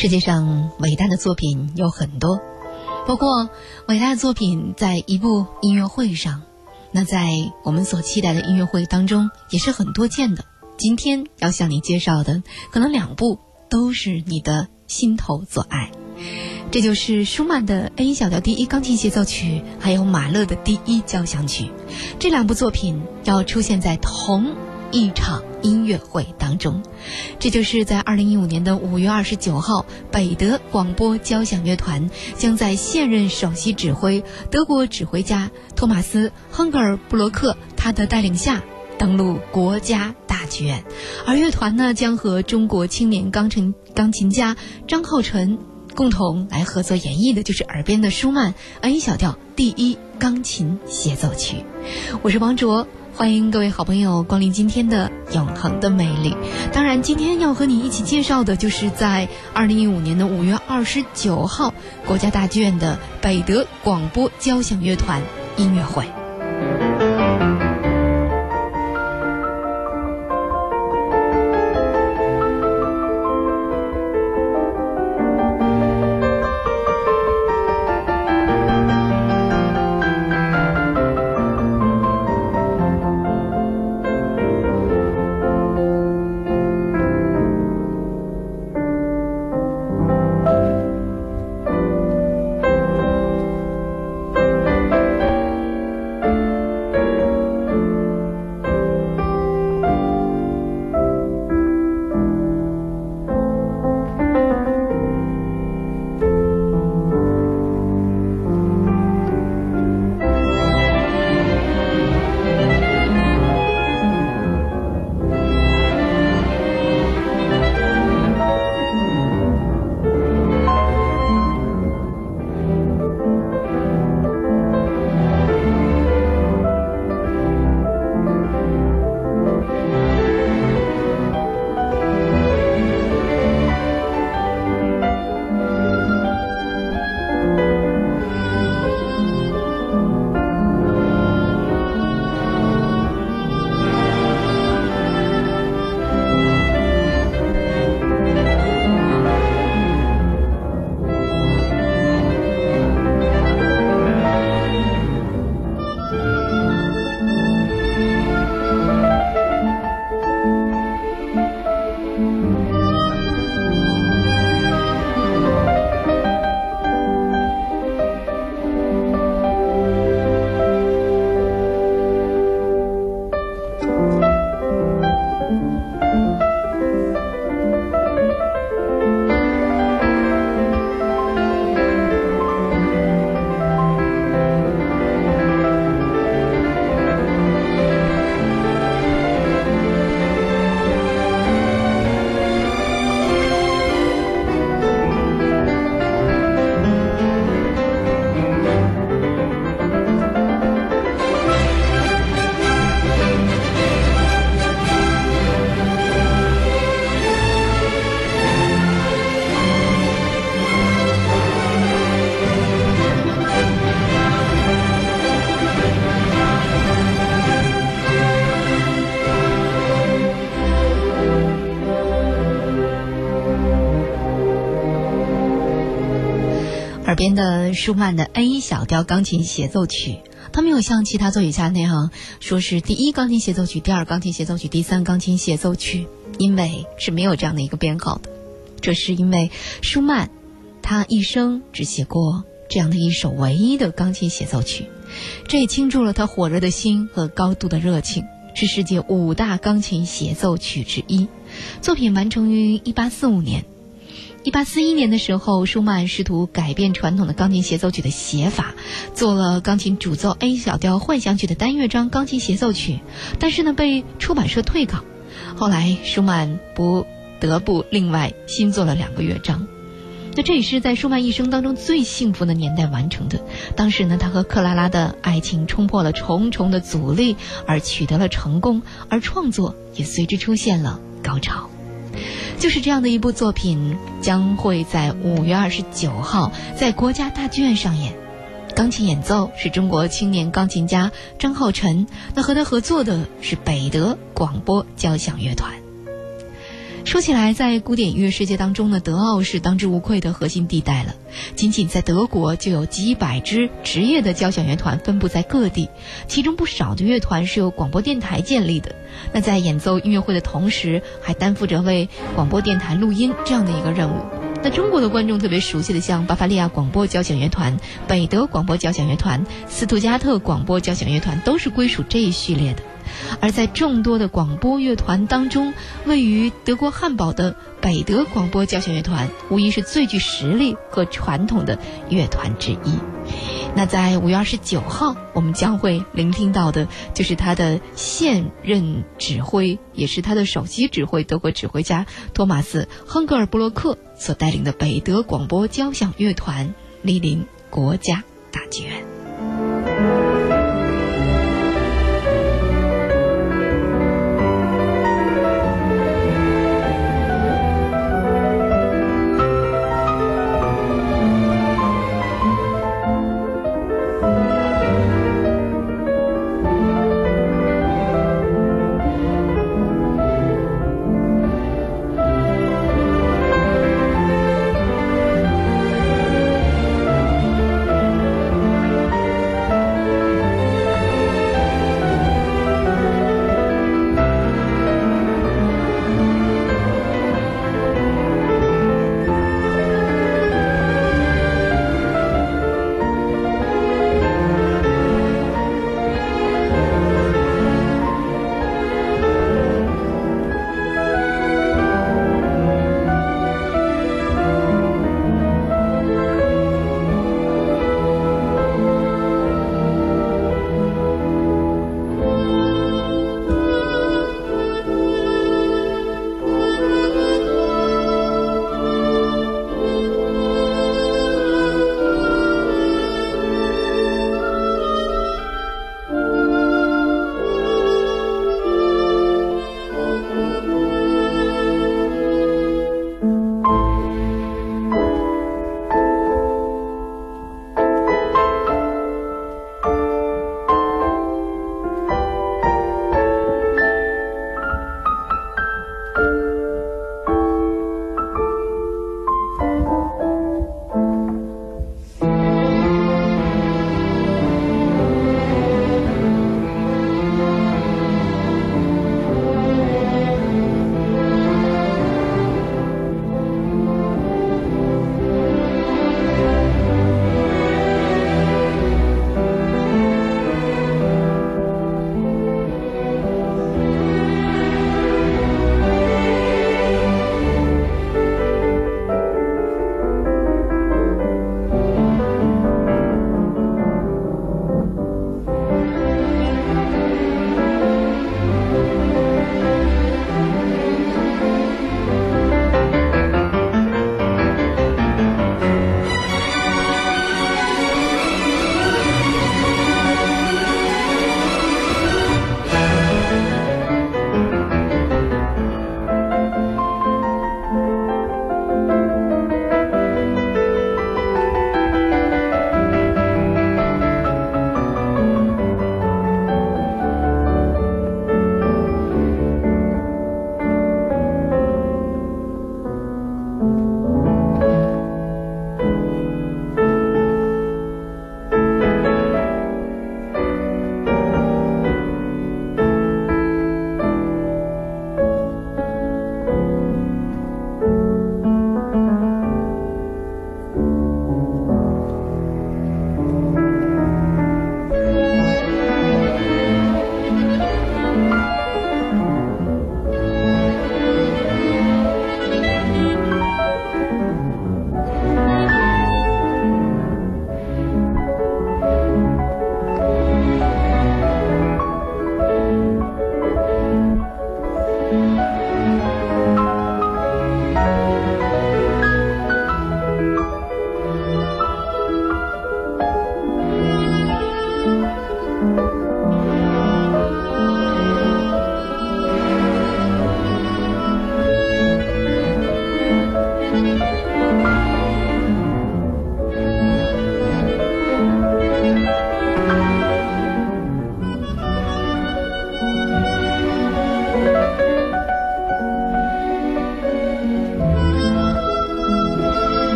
世界上伟大的作品有很多，不过伟大的作品在一部音乐会上，那在我们所期待的音乐会当中也是很多见的。今天要向你介绍的，可能两部都是你的心头所爱。这就是舒曼的 A 小调第一钢琴协奏曲，还有马勒的第一交响曲，这两部作品要出现在同一场音乐会当中。这就是在二零一五年的五月二十九号，北德广播交响乐团将在现任首席指挥德国指挥家托马斯·亨格尔布洛克他的带领下登陆国家大剧院，而乐团呢将和中国青年钢琴钢琴家张浩辰。共同来合作演绎的就是耳边的舒曼 A 小调第一钢琴协奏曲。我是王卓，欢迎各位好朋友光临今天的永恒的魅力。当然，今天要和你一起介绍的就是在二零一五年的五月二十九号，国家大剧院的北德广播交响乐团音乐会。边的舒曼的 A 小调钢琴协奏曲，他没有像其他作曲家那样说是第一钢琴协奏曲、第二钢琴协奏曲、第三钢琴协奏曲，因为是没有这样的一个编号的。这是因为舒曼他一生只写过这样的一首唯一的钢琴协奏曲，这也倾注了他火热的心和高度的热情，是世界五大钢琴协奏曲之一。作品完成于一八四五年。一八四一年的时候，舒曼试图改变传统的钢琴协奏曲的写法，做了钢琴主奏 A 小调幻想曲的单乐章钢琴协奏曲，但是呢被出版社退稿。后来舒曼不得不另外新做了两个乐章。那这也是在舒曼一生当中最幸福的年代完成的。当时呢，他和克拉拉的爱情冲破了重重的阻力，而取得了成功，而创作也随之出现了高潮。就是这样的一部作品，将会在五月二十九号在国家大剧院上演。钢琴演奏是中国青年钢琴家张浩辰，那和他合作的是北德广播交响乐团。说起来，在古典音乐世界当中呢，德奥是当之无愧的核心地带了。仅仅在德国就有几百支职业的交响乐团分布在各地，其中不少的乐团是由广播电台建立的。那在演奏音乐会的同时，还担负着为广播电台录音这样的一个任务。那中国的观众特别熟悉的，像巴伐利亚广播交响乐团、北德广播交响乐团、斯图加特广播交响乐团，都是归属这一序列的。而在众多的广播乐团当中，位于德国汉堡的北德广播交响乐团，无疑是最具实力和传统的乐团之一。那在五月二十九号，我们将会聆听到的，就是他的现任指挥，也是他的首席指挥——德国指挥家托马斯·亨格尔布洛克所带领的北德广播交响乐团莅临国家大剧院。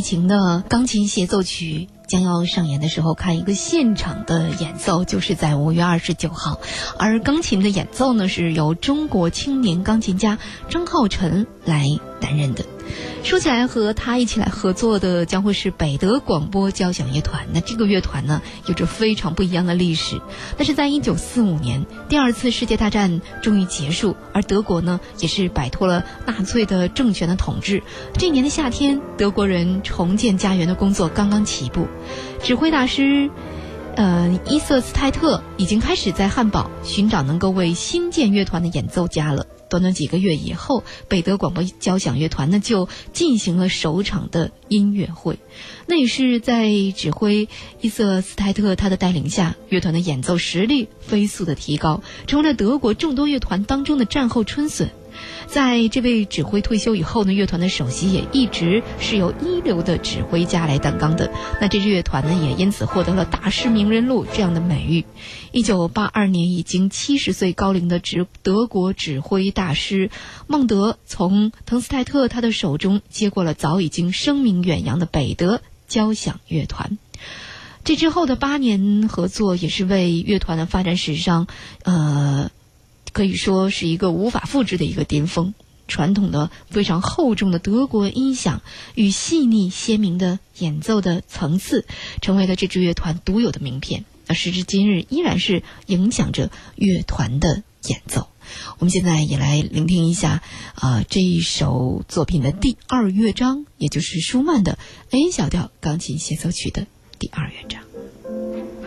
情的钢琴协奏曲。将要上演的时候，看一个现场的演奏，就是在五月二十九号。而钢琴的演奏呢，是由中国青年钢琴家张浩辰来担任的。说起来，和他一起来合作的将会是北德广播交响乐团。那这个乐团呢，有着非常不一样的历史。但是在一九四五年，第二次世界大战终于结束，而德国呢，也是摆脱了纳粹的政权的统治。这一年的夏天，德国人重建家园的工作刚刚起步，指挥大师，呃，伊瑟斯泰特已经开始在汉堡寻找能够为新建乐团的演奏家了。短短几个月以后，北德广播交响乐团呢就进行了首场的音乐会。那也是在指挥伊瑟斯泰特他的带领下，乐团的演奏实力飞速的提高，成为了德国众多乐团当中的战后春笋。在这位指挥退休以后呢，乐团的首席也一直是由一流的指挥家来担当的。那这支乐团呢，也因此获得了“大师名人录”这样的美誉。一九八二年，已经七十岁高龄的指德国指挥大师孟德从滕斯泰特他的手中接过了早已经声名远扬的北德交响乐团。这之后的八年合作，也是为乐团的发展史上，呃。可以说是一个无法复制的一个巅峰。传统的非常厚重的德国音响与细腻鲜明的演奏的层次，成为了这支乐团独有的名片。而时至今日，依然是影响着乐团的演奏。我们现在也来聆听一下啊这一首作品的第二乐章，也就是舒曼的 A 小调钢琴协奏曲的第二乐章。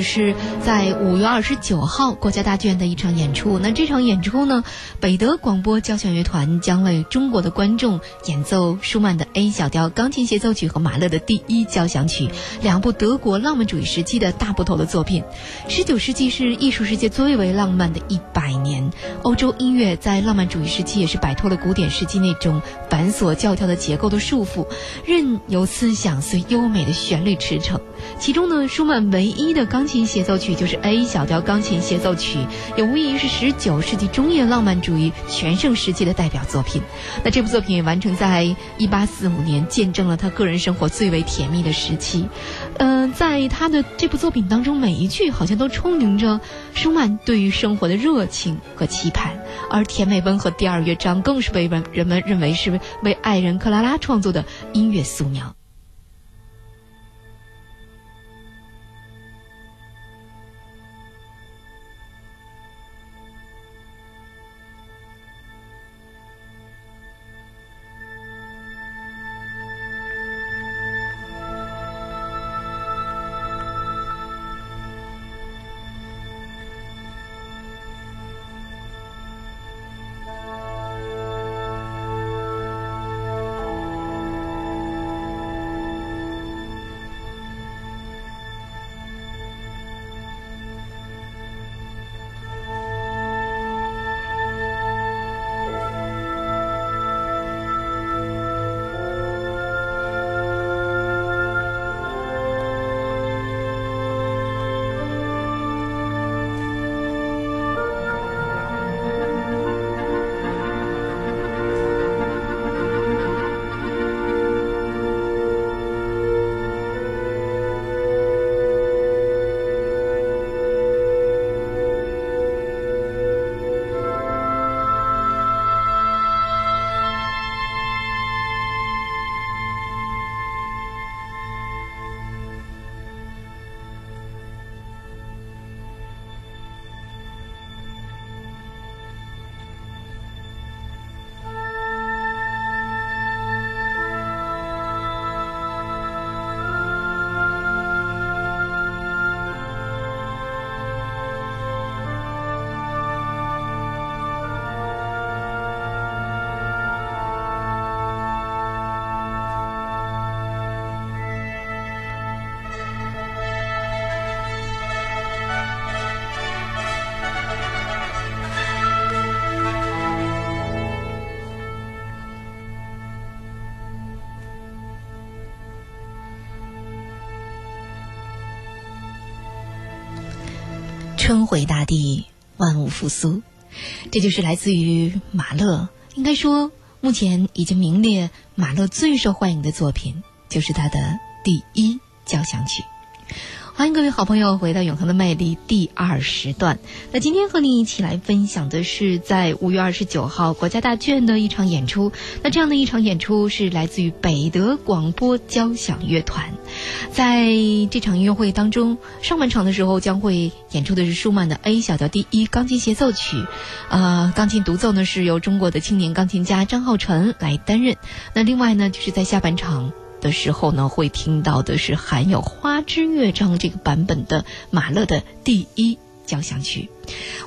是在五月二十九号国家大剧院的一场演出。那这场演出呢，北德广播交响乐团将为中国的观众演奏舒曼的 A 小调钢琴协奏曲和马勒的第一交响曲，两部德国浪漫主义时期的大部头的作品。十九世纪是艺术世界最为浪漫的一百年，欧洲音乐在浪漫主义时期也是摆脱了古典时期那种繁琐教条的结构的束缚，任由思想随优美的旋律驰骋。其中呢。舒曼唯一的钢钢琴协奏曲就是 A 小调钢琴协奏曲，也无疑是十九世纪中叶浪漫主义全盛时期的代表作品。那这部作品也完成在一八四五年，见证了他个人生活最为甜蜜的时期。嗯，在他的这部作品当中，每一句好像都充盈着舒曼对于生活的热情和期盼，而甜美温和第二乐章更是被人人们认为是为爱人克拉拉创作的音乐素描。春回大地，万物复苏，这就是来自于马勒。应该说，目前已经名列马勒最受欢迎的作品，就是他的第一交响曲。欢迎各位好朋友回到《永恒的魅力》第二时段。那今天和你一起来分享的是在五月二十九号国家大剧院的一场演出。那这样的一场演出是来自于北德广播交响乐团。在这场音乐会当中，上半场的时候将会演出的是舒曼的 A 小调第一钢琴协奏曲，呃，钢琴独奏呢是由中国的青年钢琴家张浩辰来担任。那另外呢，就是在下半场。的时候呢，会听到的是含有花之乐章这个版本的马勒的第一交响曲。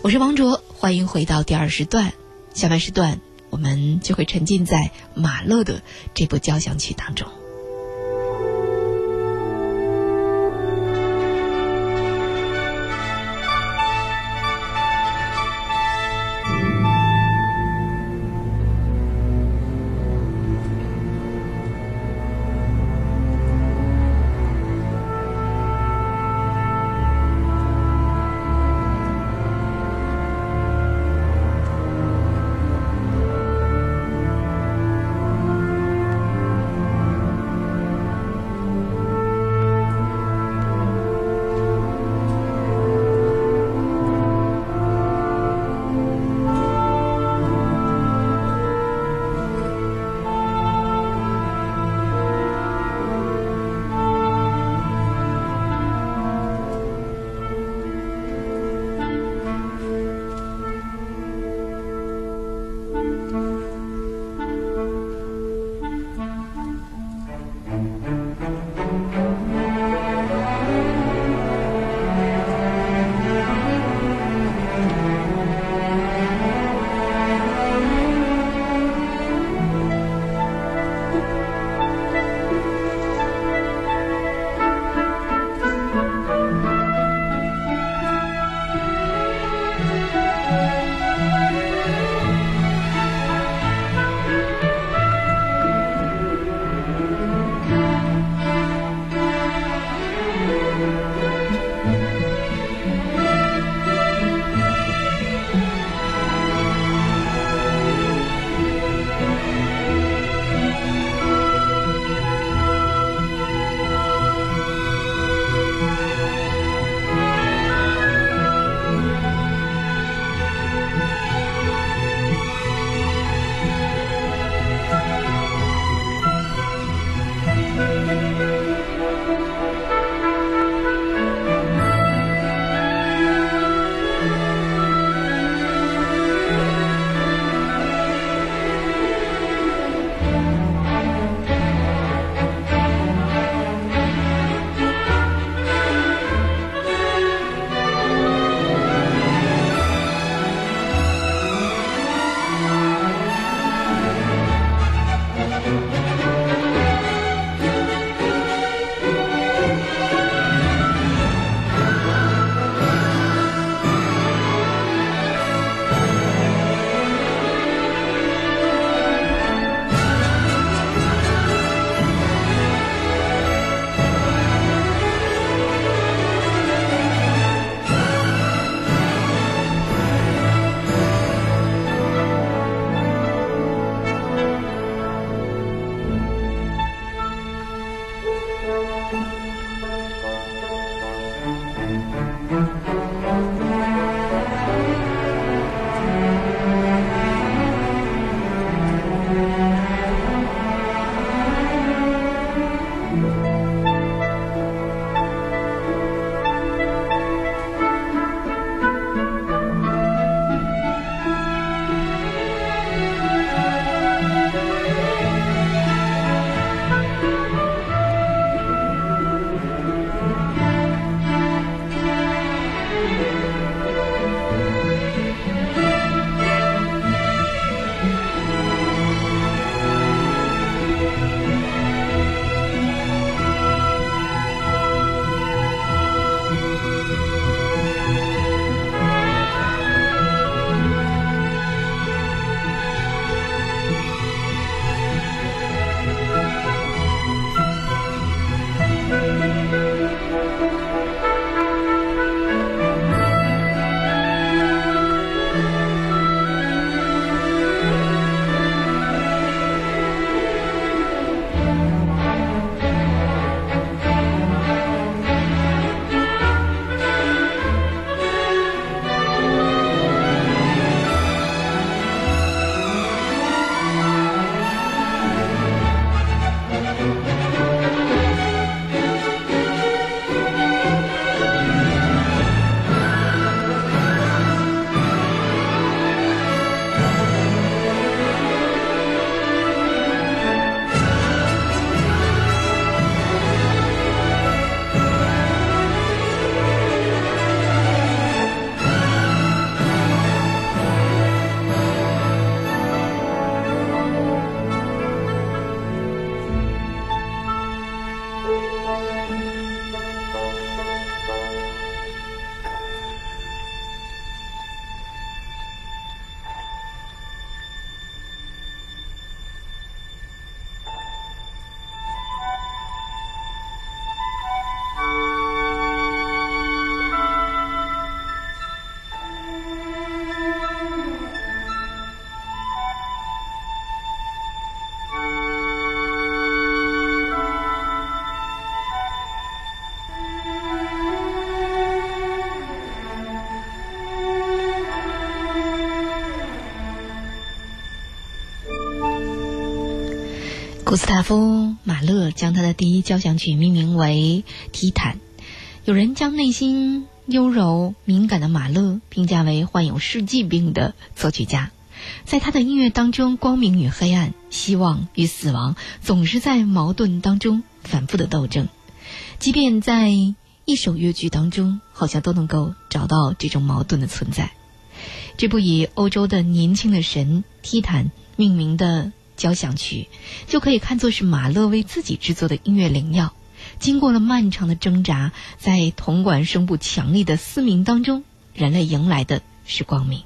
我是王卓，欢迎回到第二时段。下半时段，我们就会沉浸在马勒的这部交响曲当中。古斯塔夫·马勒将他的第一交响曲命名为《提坦》。有人将内心优柔敏感的马勒评价为患有世纪病的作曲家。在他的音乐当中，光明与黑暗、希望与死亡总是在矛盾当中反复的斗争。即便在一首乐剧当中，好像都能够找到这种矛盾的存在。这部以欧洲的年轻的神提坦命名的。交响曲就可以看作是马勒为自己制作的音乐灵药，经过了漫长的挣扎，在铜管声部强力的嘶鸣当中，人类迎来的是光明。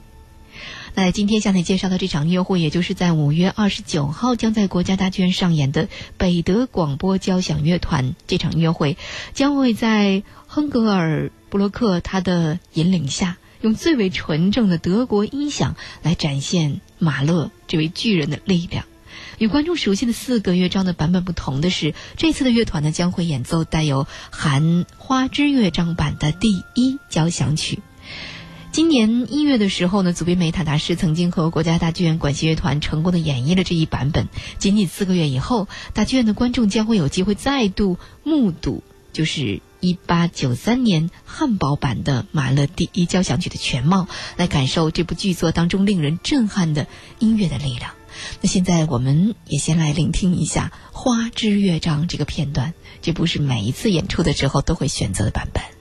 那今天向你介绍的这场音乐会，也就是在五月二十九号将在国家大剧院上演的北德广播交响乐团这场音乐会，将会在亨格尔布洛克他的引领下，用最为纯正的德国音响来展现马勒这位巨人的力量。与观众熟悉的四个乐章的版本不同的是，这次的乐团呢将会演奏带有含花枝乐章版的第一交响曲。今年一月的时候呢，祖宾梅塔达师曾经和国家大剧院管弦乐团成功的演绎了这一版本。仅仅四个月以后，大剧院的观众将会有机会再度目睹，就是一八九三年汉堡版的马勒第一交响曲的全貌，来感受这部剧作当中令人震撼的音乐的力量。那现在我们也先来聆听一下《花之乐章》这个片段，这不是每一次演出的时候都会选择的版本。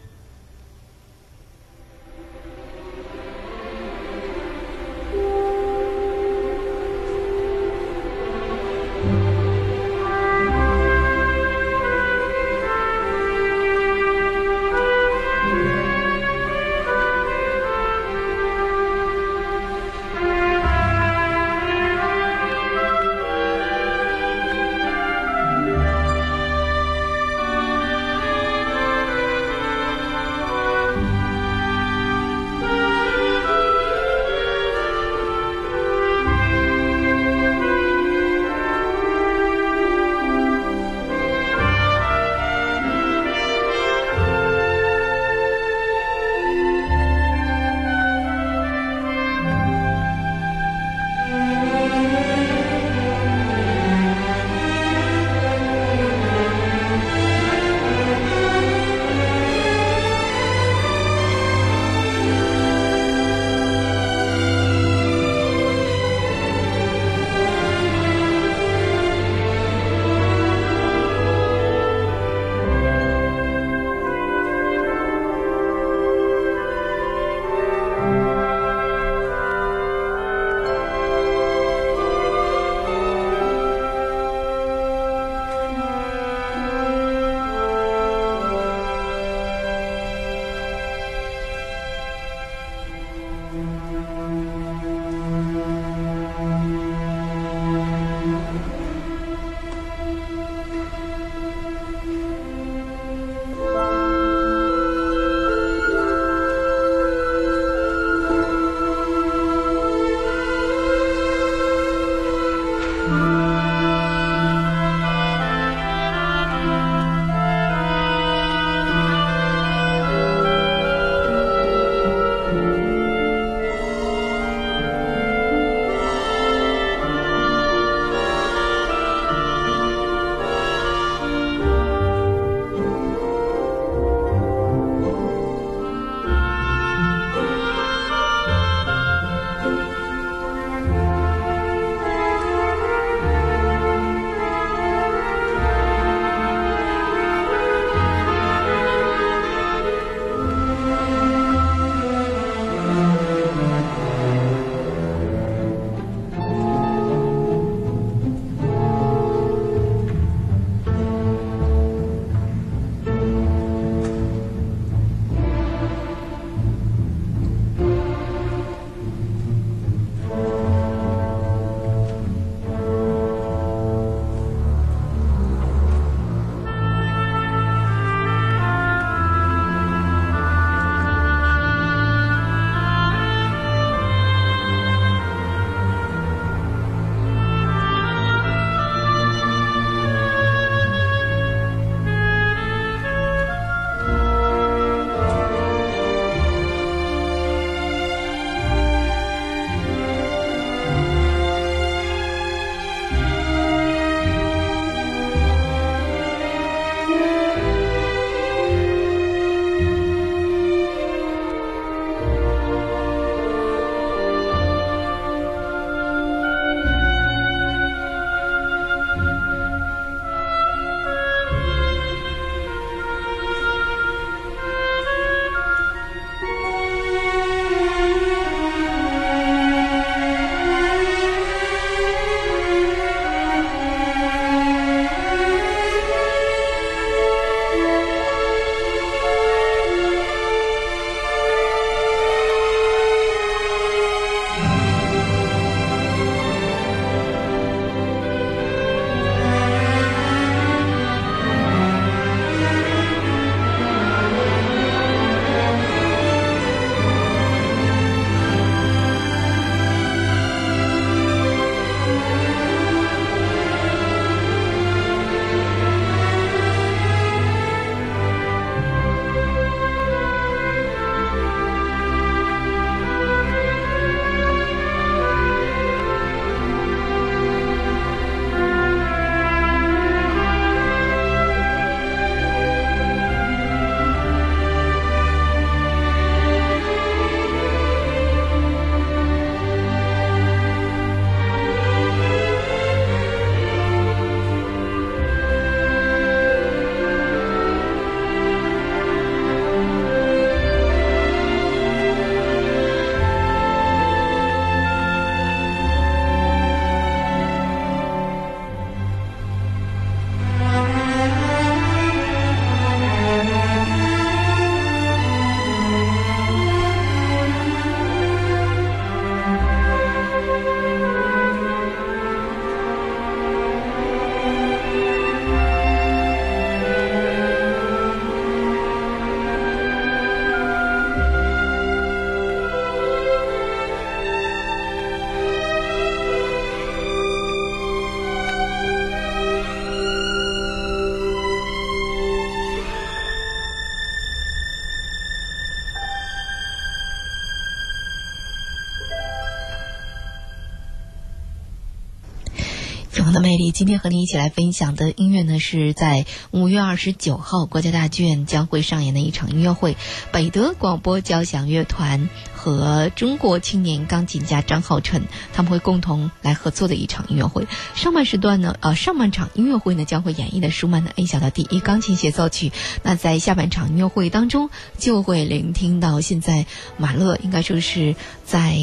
今天和您一起来分享的音乐呢，是在五月二十九号国家大剧院将会上演的一场音乐会，北德广播交响乐团和中国青年钢琴家张浩辰他们会共同来合作的一场音乐会。上半时段呢，呃，上半场音乐会呢将会演绎的舒曼的 A 小调第一钢琴协奏曲。那在下半场音乐会当中，就会聆听到现在马勒应该说是在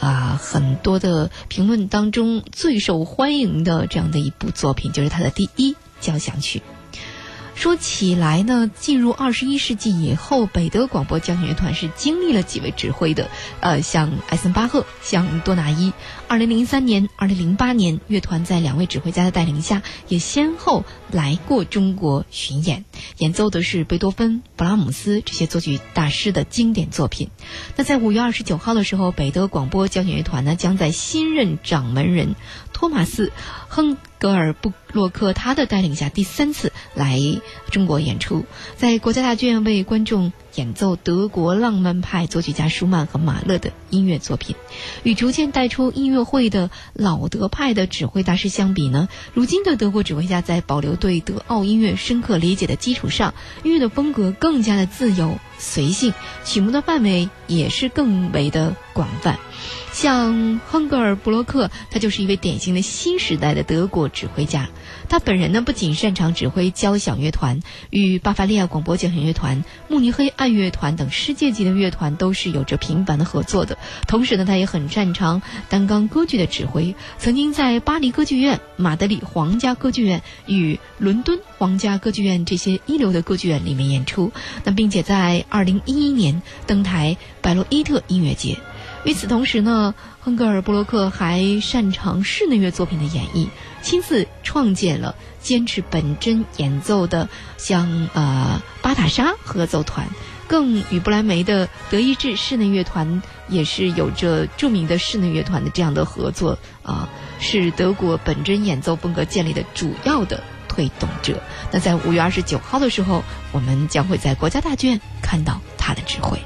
啊很多的评论当中最受欢迎的。这样的一部作品，就是他的第一交响曲。说起来呢，进入二十一世纪以后，北德广播交响乐团是经历了几位指挥的，呃，像艾森巴赫，像多纳伊。二零零三年、二零零八年，乐团在两位指挥家的带领下，也先后来过中国巡演，演奏的是贝多芬、布拉姆斯这些作曲大师的经典作品。那在五月二十九号的时候，北德广播交响乐团呢，将在新任掌门人托马斯。亨格尔布洛克他的带领下，第三次来中国演出，在国家大剧院为观众演奏德国浪漫派作曲家舒曼和马勒的音乐作品。与逐渐带出音乐会的老德派的指挥大师相比呢，如今的德国指挥家在保留对德奥音乐深刻理解的基础上，音乐的风格更加的自由随性，曲目的范围也是更为的广泛。像亨格尔布洛克，他就是一位典型的新时代的德国指挥家。他本人呢，不仅擅长指挥交响乐团，与巴伐利亚广播交响乐团、慕尼黑爱乐团等世界级的乐团都是有着频繁的合作的。同时呢，他也很擅长单纲歌剧的指挥，曾经在巴黎歌剧院、马德里皇家歌剧院与伦敦皇家歌剧院这些一流的歌剧院里面演出。那并且在二零一一年登台百洛伊特音乐节。与此同时呢，亨格尔布洛克还擅长室内乐作品的演绎，亲自创建了坚持本真演奏的像呃巴塔莎合奏团，更与布莱梅的德意志室内乐团也是有着著名的室内乐团的这样的合作啊，是德国本真演奏风格建立的主要的推动者。那在五月二十九号的时候，我们将会在国家大剧院看到他的指挥。